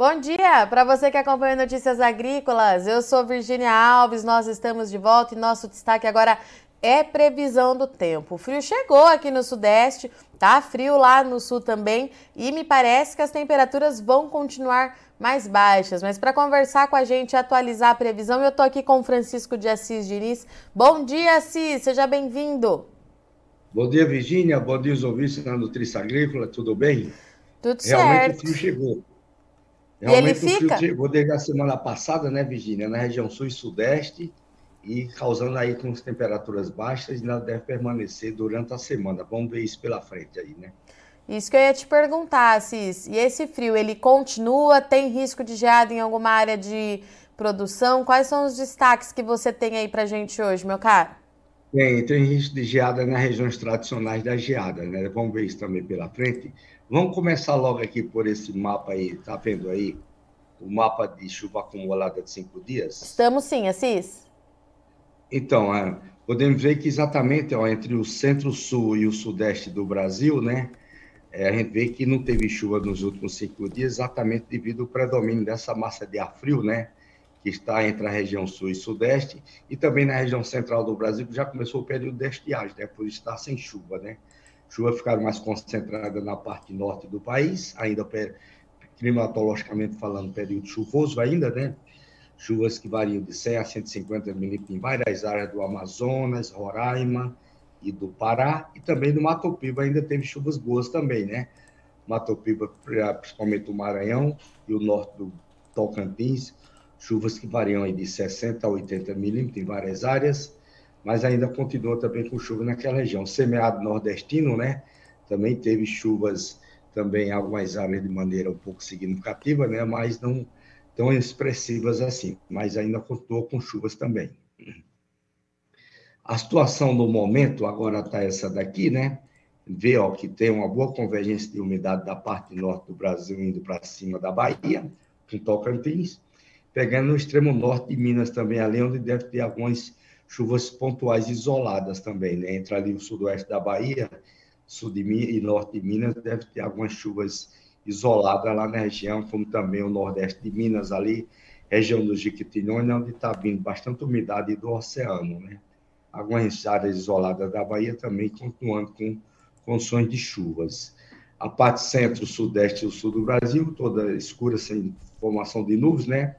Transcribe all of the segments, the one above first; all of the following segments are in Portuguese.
Bom dia para você que acompanha Notícias Agrícolas. Eu sou Virginia Alves, nós estamos de volta e nosso destaque agora é previsão do tempo. O frio chegou aqui no Sudeste, tá frio lá no Sul também e me parece que as temperaturas vão continuar mais baixas. Mas para conversar com a gente e atualizar a previsão, eu tô aqui com Francisco de Assis Diniz. Bom dia, Assis, seja bem-vindo. Bom dia, Virginia. Bom dia, os ouvintes da Notícia Agrícola. Tudo bem? Tudo Realmente certo. o frio chegou. Realmente e ele fica? o frio chegou desde a semana passada, né, Virginia? Na região sul e sudeste e causando aí com as temperaturas baixas e ainda deve permanecer durante a semana. Vamos ver isso pela frente aí, né? Isso que eu ia te perguntar, Cis. E esse frio, ele continua? Tem risco de geada em alguma área de produção? Quais são os destaques que você tem aí pra gente hoje, meu caro? Tem, tem risco de geada nas regiões tradicionais da geada, né? Vamos ver isso também pela frente. Vamos começar logo aqui por esse mapa aí, tá vendo aí? O mapa de chuva acumulada de cinco dias? Estamos sim, Assis. Então, é, podemos ver que exatamente ó, entre o centro-sul e o sudeste do Brasil, né? É, a gente vê que não teve chuva nos últimos cinco dias, exatamente devido ao predomínio dessa massa de ar frio, né? que está entre a região sul e sudeste, e também na região central do Brasil, que já começou o período de estiagem, né? por estar sem chuva. Né? Chuva ficaram mais concentrada na parte norte do país, ainda climatologicamente falando, período chuvoso ainda, né? Chuvas que variam de 100 a 150 milímetros em várias áreas do Amazonas, Roraima e do Pará, e também do Mato Piba ainda teve chuvas boas também, né? Mato Piba, principalmente o Maranhão e o norte do Tocantins, chuvas que variam de 60 a 80 milímetros em várias áreas, mas ainda continua também com chuva naquela região. Semeado nordestino, né? Também teve chuvas também em algumas áreas de maneira um pouco significativa, né? Mas não tão expressivas assim, mas ainda continua com chuvas também. A situação no momento agora está essa daqui, né? Vê ó, que tem uma boa convergência de umidade da parte norte do Brasil indo para cima da Bahia, com Tocantins, pegando no extremo norte de Minas também, ali onde deve ter algumas chuvas pontuais isoladas também, né? Entre ali o sudoeste da Bahia, sul de Minas e norte de Minas, deve ter algumas chuvas isoladas lá na região, como também o nordeste de Minas ali, região do Jequitinhonha, onde está vindo bastante umidade do oceano, né? Algumas áreas isoladas da Bahia também continuando com condições de chuvas. A parte centro, sudeste e o sul do Brasil, toda escura, sem formação de nuvens, né?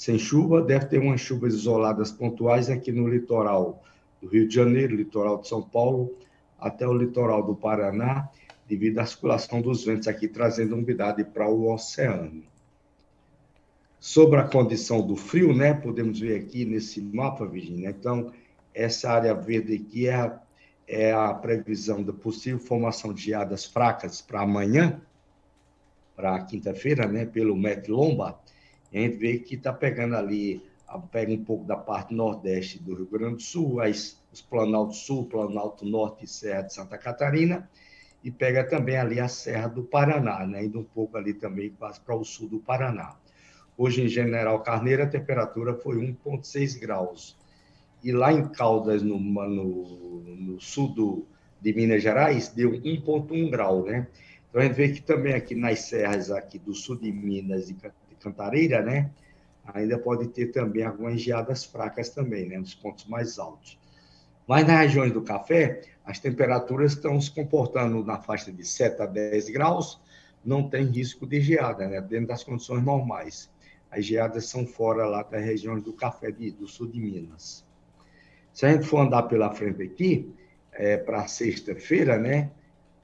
Sem chuva, deve ter umas chuvas isoladas pontuais aqui no litoral do Rio de Janeiro, litoral de São Paulo, até o litoral do Paraná, devido à circulação dos ventos aqui trazendo umidade para o oceano. Sobre a condição do frio, né, podemos ver aqui nesse mapa, Virginia. Então, essa área verde aqui é a, é a previsão da possível formação de geadas fracas para amanhã, para quinta-feira, né, pelo MET Lomba, a gente vê que está pegando ali, pega um pouco da parte nordeste do Rio Grande do Sul, as, os Planalto Sul, Planalto Norte e Serra de Santa Catarina, e pega também ali a Serra do Paraná, né? indo um pouco ali também quase para o sul do Paraná. Hoje, em General Carneiro, a temperatura foi 1,6 graus. E lá em Caldas, no, no, no sul do, de Minas Gerais, deu 1,1 grau, né? Então, a gente vê que também aqui nas serras aqui do sul de Minas e Cantareira, né? Ainda pode ter também algumas geadas fracas também, né? Nos pontos mais altos. Mas nas regiões do café, as temperaturas estão se comportando na faixa de 7 a 10 graus, não tem risco de geada, né? Dentro das condições normais. As geadas são fora lá das regiões do café de, do sul de Minas. Se a gente for andar pela frente aqui, é, para sexta-feira, né?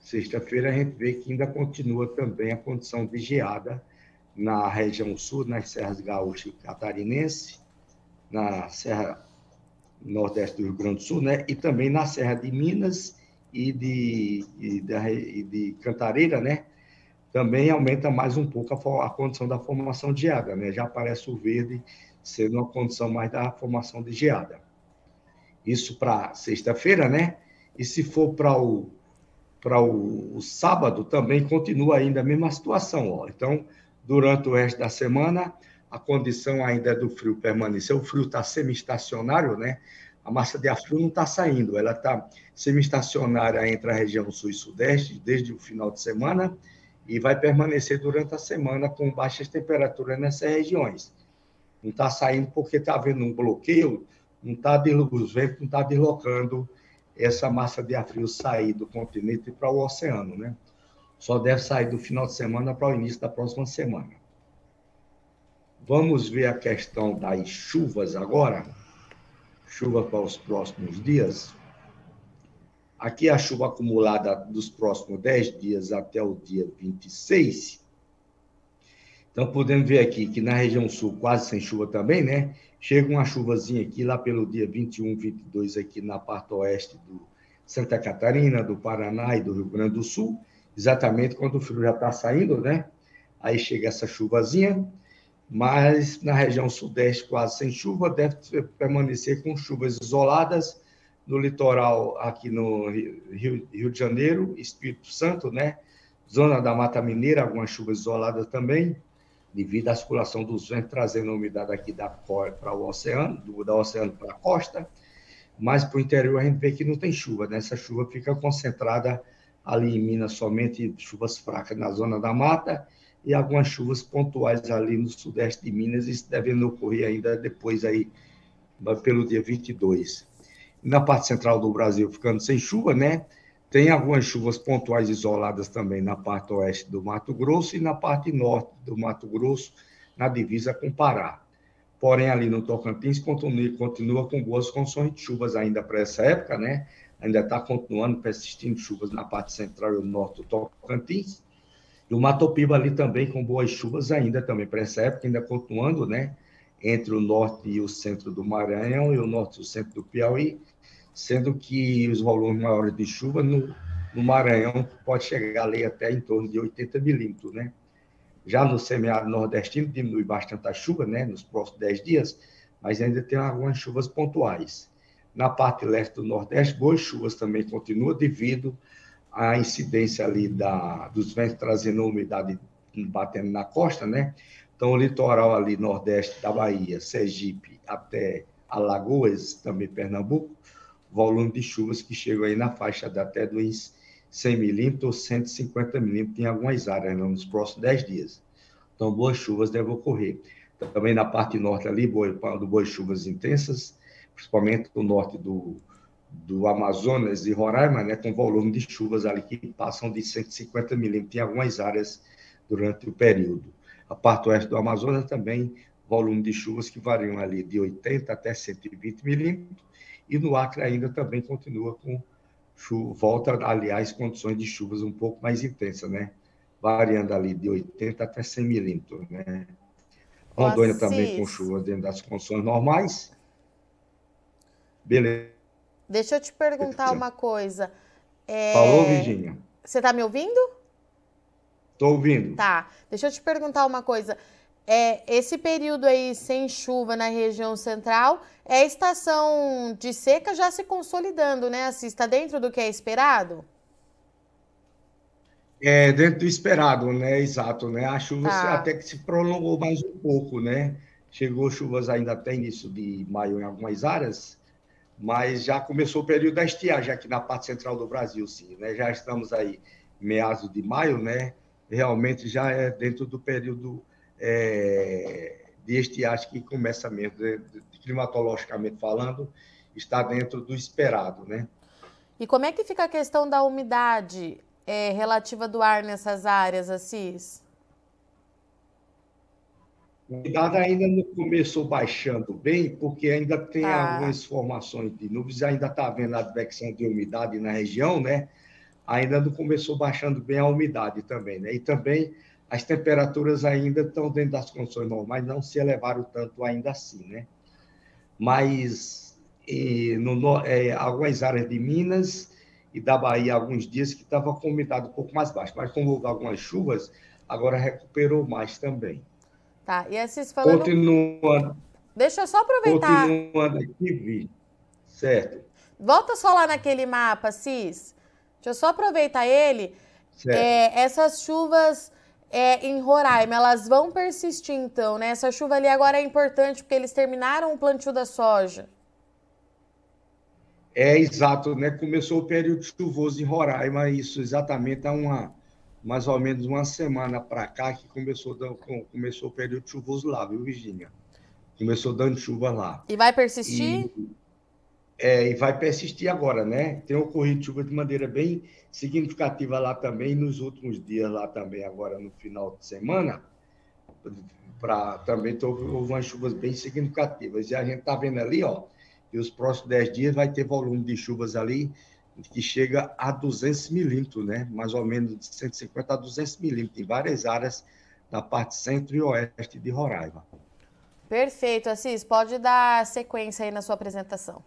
Sexta-feira a gente vê que ainda continua também a condição de geada na região sul, nas Serras Gaúcha e Catarinense, na Serra Nordeste do Rio Grande do Sul, né? e também na Serra de Minas e de, e de, e de Cantareira, né? também aumenta mais um pouco a, a, condição da formação de geada, né? já aparece o verde sendo uma condição mais da formação de geada. Isso para sexta-feira, né? E se for para o, para o, o sábado, também continua ainda a mesma situação. Ó. Então, durante o resto da semana. A condição ainda é do frio permanecer. O frio está semi-estacionário, né? A massa de ar frio não está saindo, ela está semi-estacionária entre a região sul e sudeste desde o final de semana. e vai permanecer durante a semana com baixas temperaturas nessas regiões. Não está saindo porque está havendo um bloqueio, não está os ventos não está deslocando essa massa de ar frio sair do continente para o oceano, né? Só deve sair do final de semana para o início da próxima semana. Vamos ver a questão das chuvas agora. Chuva para os próximos dias. Aqui a chuva acumulada dos próximos 10 dias até o dia 26. Então, podemos ver aqui que na região sul, quase sem chuva também, né? Chega uma chuvazinha aqui lá pelo dia 21, 22, aqui na parte oeste do Santa Catarina, do Paraná e do Rio Grande do Sul, exatamente quando o frio já está saindo, né? Aí chega essa chuvazinha, mas na região sudeste, quase sem chuva, deve permanecer com chuvas isoladas no litoral aqui no Rio, Rio de Janeiro, Espírito Santo, né? Zona da Mata Mineira, algumas chuvas isoladas também, devido à circulação dos ventos trazendo umidade aqui da para o oceano, do da oceano para a costa. Mas para o interior a gente vê que não tem chuva, né? Essa chuva fica concentrada ali em Minas somente chuvas fracas na zona da mata e algumas chuvas pontuais ali no sudeste de Minas, isso devendo ocorrer ainda depois aí pelo dia 22 na parte central do Brasil ficando sem chuva, né? Tem algumas chuvas pontuais isoladas também na parte oeste do Mato Grosso e na parte norte do Mato Grosso, na divisa com Pará. Porém, ali no Tocantins continua, com boas condições de chuvas ainda para essa época, né? Ainda está continuando persistindo chuvas na parte central e norte do Tocantins. E o Mato Piba ali também com boas chuvas ainda também para essa época, ainda continuando, né? Entre o norte e o centro do Maranhão e o norte e o centro do Piauí sendo que os volumes maiores de chuva no, no Maranhão pode chegar ali até em torno de 80 milímetros, né? Já no semiárido nordestino diminui bastante a chuva, né, nos próximos 10 dias, mas ainda tem algumas chuvas pontuais. Na parte leste do Nordeste, boas chuvas também continuam devido à incidência ali da, dos ventos trazendo umidade batendo na costa, né? Então, o litoral ali nordeste da Bahia, Sergipe até Alagoas, também Pernambuco, volume de chuvas que chegam aí na faixa de até dos 100 milímetros ou 150 milímetros em algumas áreas né, nos próximos 10 dias. Então, boas chuvas devem ocorrer. Também na parte norte ali, quando boas chuvas intensas, principalmente no norte do, do Amazonas e Roraima, né, com volume de chuvas ali que passam de 150 milímetros em algumas áreas durante o período. A parte oeste do Amazonas também, volume de chuvas que variam ali de 80 até 120 milímetros, e no Acre ainda também continua com chuva, volta, aliás, condições de chuvas um pouco mais intensas, né? Variando ali de 80 até 100 milímetros, né? Rondônia Assis. também com chuvas dentro das condições normais. Beleza. Deixa eu te perguntar uma coisa. É... Falou, Virginia? Você está me ouvindo? Estou ouvindo. Tá. Deixa eu te perguntar uma coisa. É, esse período aí sem chuva na região central é a estação de seca já se consolidando, né? Assim, está dentro do que é esperado? É, dentro do esperado, né? Exato, né? A chuva tá. até que se prolongou mais um pouco, né? Chegou chuvas ainda até início de maio em algumas áreas, mas já começou o período da estiagem aqui na parte central do Brasil, sim, né? Já estamos aí meados de maio, né? Realmente já é dentro do período é, de estiagem que começa mesmo, de, de, climatologicamente falando, está dentro do esperado, né? E como é que fica a questão da umidade é, relativa do ar nessas áreas, Assis? A umidade ainda não começou baixando bem, porque ainda tem ah. algumas formações de nuvens, ainda está havendo advecção de umidade na região, né? Ainda não começou baixando bem a umidade também, né? E também as temperaturas ainda estão dentro das condições normais, não se elevaram tanto ainda assim, né? Mas e, no, é, algumas áreas de Minas e da Bahia, alguns dias que estava com umidade um pouco mais baixa, mas como houve algumas chuvas, agora recuperou mais também. Tá, e esses falando... Continuando... Deixa eu só aproveitar... Continuando aqui, vi. certo. Volta só lá naquele mapa, Cis. Deixa eu só aproveitar ele. É, essas chuvas é, em Roraima, elas vão persistir então, né? Essa chuva ali agora é importante porque eles terminaram o plantio da soja. É exato, né? Começou o período chuvoso em Roraima, isso exatamente há uma, mais ou menos uma semana para cá que começou, começou o período chuvoso lá, viu, Virginia? Começou dando chuva lá. E vai persistir? E, é, e vai persistir agora, né? Tem ocorrido chuva de maneira bem significativa lá também, nos últimos dias lá também, agora no final de semana. Pra, também houve umas chuvas bem significativas. E a gente está vendo ali, ó, que os próximos 10 dias vai ter volume de chuvas ali que chega a 200 milímetros, né? Mais ou menos de 150 a 200 milímetros, em várias áreas da parte centro e oeste de Roraima. Perfeito, Assis. Pode dar sequência aí na sua apresentação.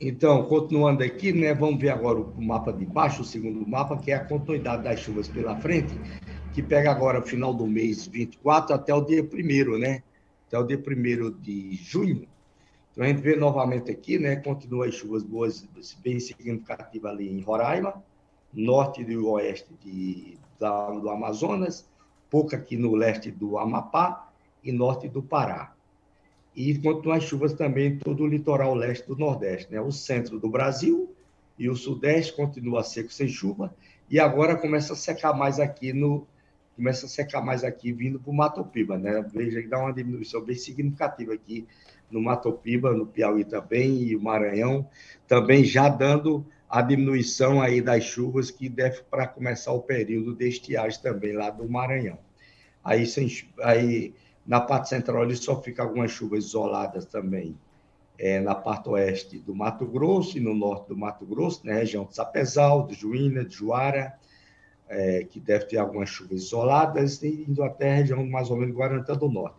Então, continuando aqui, né, vamos ver agora o mapa de baixo, o segundo mapa, que é a continuidade das chuvas pela frente, que pega agora o final do mês 24 até o dia 1 né? Até o dia 1 de junho. Então, a gente vê novamente aqui, né, continua as chuvas boas, bem significativas ali em Roraima, norte e oeste de, da, do Amazonas, pouco aqui no leste do Amapá e norte do Pará e continuam as chuvas também todo o litoral leste do Nordeste. Né? O centro do Brasil e o Sudeste continua seco sem chuva, e agora começa a secar mais aqui no começa a secar mais aqui vindo para o Mato Piba, né? Veja que dá uma diminuição bem significativa aqui no Mato Piba, no Piauí também e o Maranhão, também já dando a diminuição aí das chuvas que deve para começar o período de estiagem também lá do Maranhão. Aí, sem, aí na parte central, ele só fica algumas chuvas isoladas também é, na parte oeste do Mato Grosso e no norte do Mato Grosso, na região de Sapezal, de Juína, de Juara, é, que deve ter algumas chuvas isoladas, e indo até a região mais ou menos Guarantã do Norte.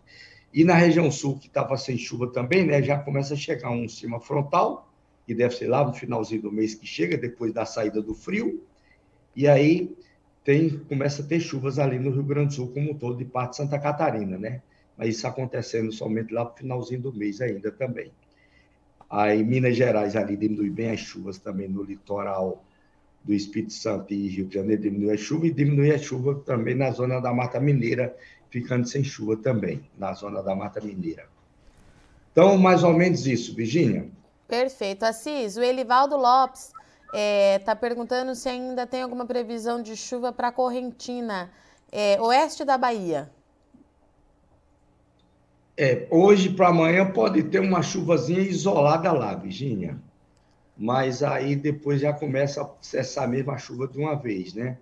E na região sul, que estava sem chuva também, né, já começa a chegar um cima frontal, que deve ser lá no finalzinho do mês que chega, depois da saída do frio, e aí tem, começa a ter chuvas ali no Rio Grande do Sul como um todo, de parte de Santa Catarina, né? Mas isso acontecendo somente lá no finalzinho do mês ainda também. Aí Minas Gerais ali diminui bem as chuvas também no litoral do Espírito Santo e Rio de Janeiro diminui a chuva e diminui a chuva também na zona da Mata Mineira, ficando sem chuva também na zona da Mata Mineira. Então, mais ou menos isso, Virginia. Perfeito. Assis, o Elivaldo Lopes está é, tá perguntando se ainda tem alguma previsão de chuva para a Correntina, é, oeste da Bahia. É, hoje para amanhã pode ter uma chuvazinha isolada lá, Virgínia. Mas aí depois já começa a cessar a mesma chuva de uma vez, né?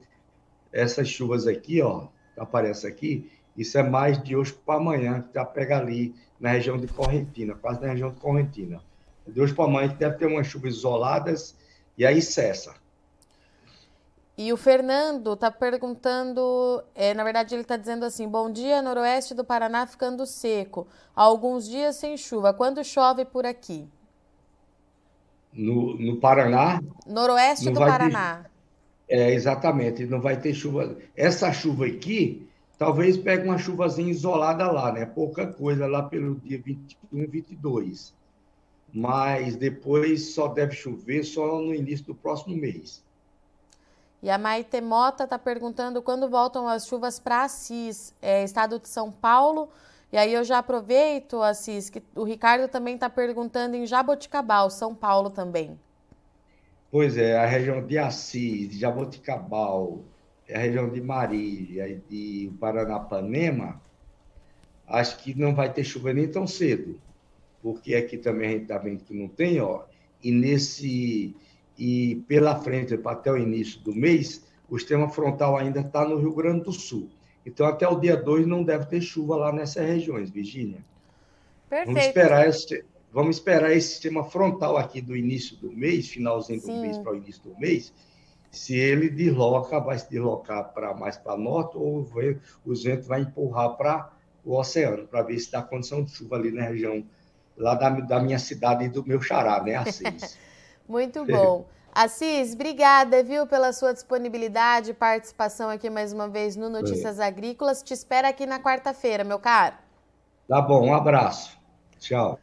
Essas chuvas aqui, ó, aparece aqui, isso é mais de hoje para amanhã, que já pega ali na região de Correntina, quase na região de Correntina. De hoje para amanhã deve ter umas chuvas isoladas e aí cessa. E o Fernando está perguntando, é, na verdade ele está dizendo assim, bom dia, noroeste do Paraná ficando seco, há alguns dias sem chuva, quando chove por aqui? No, no Paraná? Noroeste do Paraná. Ter, é, exatamente, não vai ter chuva. Essa chuva aqui, talvez pegue uma chuvazinha isolada lá, né? Pouca coisa lá pelo dia 21, 22. Mas depois só deve chover só no início do próximo mês. E a Maite Mota está perguntando quando voltam as chuvas para Assis, é, estado de São Paulo. E aí eu já aproveito, Assis, que o Ricardo também está perguntando em Jaboticabal, São Paulo também. Pois é, a região de Assis, de Jaboticabal, a região de Marília e de Paranapanema, acho que não vai ter chuva nem tão cedo, porque aqui também a gente está vendo que não tem, ó, e nesse e pela frente, até o início do mês, o sistema frontal ainda está no Rio Grande do Sul. Então, até o dia 2 não deve ter chuva lá nessas regiões, Virgínia. Perfeito. Vamos esperar, esse, vamos esperar esse sistema frontal aqui do início do mês, finalzinho do Sim. mês para o início do mês, se ele desloca, vai se deslocar para mais para norte ou os ventos vai empurrar para o oceano, para ver se dá condição de chuva ali na região lá da, da minha cidade e do meu xará, né, Assis. Muito bom. Assis, obrigada, viu, pela sua disponibilidade e participação aqui mais uma vez no Notícias Oi. Agrícolas. Te espero aqui na quarta-feira, meu caro. Tá bom, um abraço. Tchau.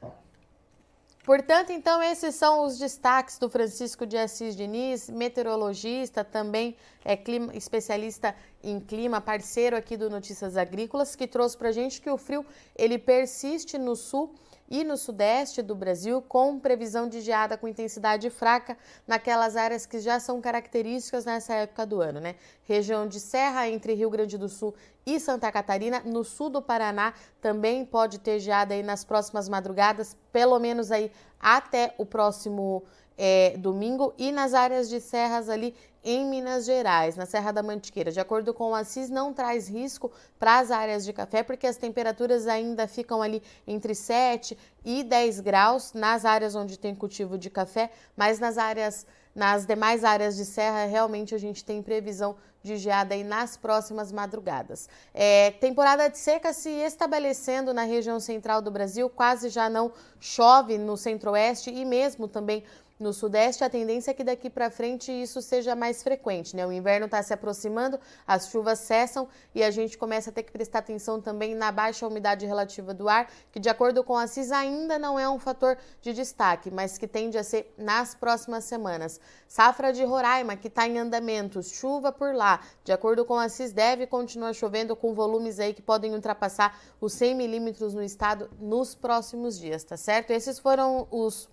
Portanto, então, esses são os destaques do Francisco de Assis Diniz, meteorologista, também é clima, especialista em clima, parceiro aqui do Notícias Agrícolas, que trouxe para gente que o frio ele persiste no sul e no sudeste do Brasil, com previsão de geada com intensidade fraca naquelas áreas que já são características nessa época do ano, né? Região de Serra entre Rio Grande do Sul e Santa Catarina, no sul do Paraná também pode ter geada aí nas próximas madrugadas, pelo menos aí até o próximo é, domingo e nas áreas de serras ali em Minas Gerais, na Serra da Mantiqueira. De acordo com o Assis, não traz risco para as áreas de café, porque as temperaturas ainda ficam ali entre 7 e 10 graus nas áreas onde tem cultivo de café, mas nas áreas, nas demais áreas de serra, realmente a gente tem previsão de geada aí nas próximas madrugadas. É, temporada de seca se estabelecendo na região central do Brasil, quase já não chove no centro-oeste e mesmo também no Sudeste, a tendência é que daqui para frente isso seja mais frequente, né? O inverno está se aproximando, as chuvas cessam e a gente começa a ter que prestar atenção também na baixa umidade relativa do ar, que de acordo com a CIS ainda não é um fator de destaque, mas que tende a ser nas próximas semanas. Safra de Roraima, que está em andamento, chuva por lá. De acordo com a CIS, deve continuar chovendo com volumes aí que podem ultrapassar os 100 milímetros no estado nos próximos dias, tá certo? Esses foram os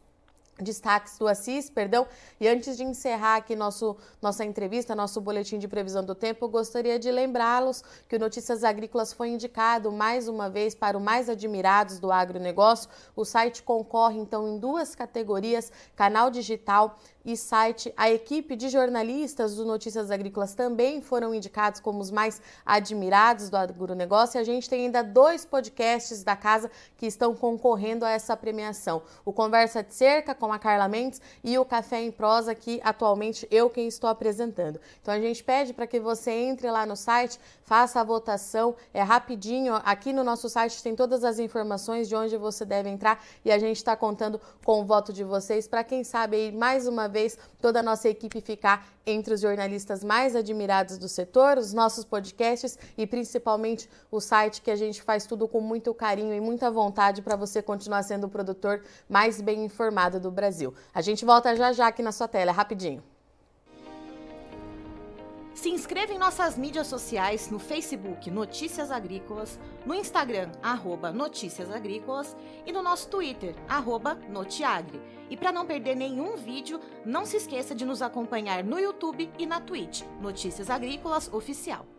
destaques do Assis, perdão. E antes de encerrar aqui nosso, nossa entrevista, nosso boletim de previsão do tempo, gostaria de lembrá-los que o Notícias Agrícolas foi indicado mais uma vez para o mais admirados do agronegócio. O site concorre então em duas categorias: canal digital e site. A equipe de jornalistas do Notícias Agrícolas também foram indicados como os mais admirados do agronegócio. E a gente tem ainda dois podcasts da casa que estão concorrendo a essa premiação: o Conversa de Cerca com a Carla Mendes e o Café em Prosa, que atualmente eu quem estou apresentando. Então a gente pede para que você entre lá no site, faça a votação, é rapidinho. Aqui no nosso site tem todas as informações de onde você deve entrar e a gente está contando com o voto de vocês para quem sabe aí mais uma vez toda a nossa equipe ficar entre os jornalistas mais admirados do setor, os nossos podcasts e principalmente o site que a gente faz tudo com muito carinho e muita vontade para você continuar sendo o produtor mais bem informado do Brasil. A gente volta já já aqui na sua tela, rapidinho. Se inscreva em nossas mídias sociais no Facebook Notícias Agrícolas, no Instagram arroba Notícias Agrícolas e no nosso Twitter arroba Notiagre. E para não perder nenhum vídeo, não se esqueça de nos acompanhar no YouTube e na Twitch Notícias Agrícolas Oficial.